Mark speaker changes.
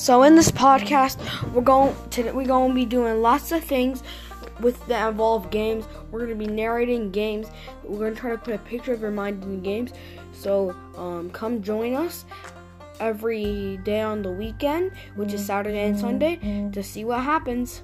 Speaker 1: So in this podcast, we're going to we're going to be doing lots of things with the involved games. We're going to be narrating games. We're going to try to put a picture of your mind in the games. So um, come join us every day on the weekend, which is mm-hmm. Saturday and Sunday, to see what happens.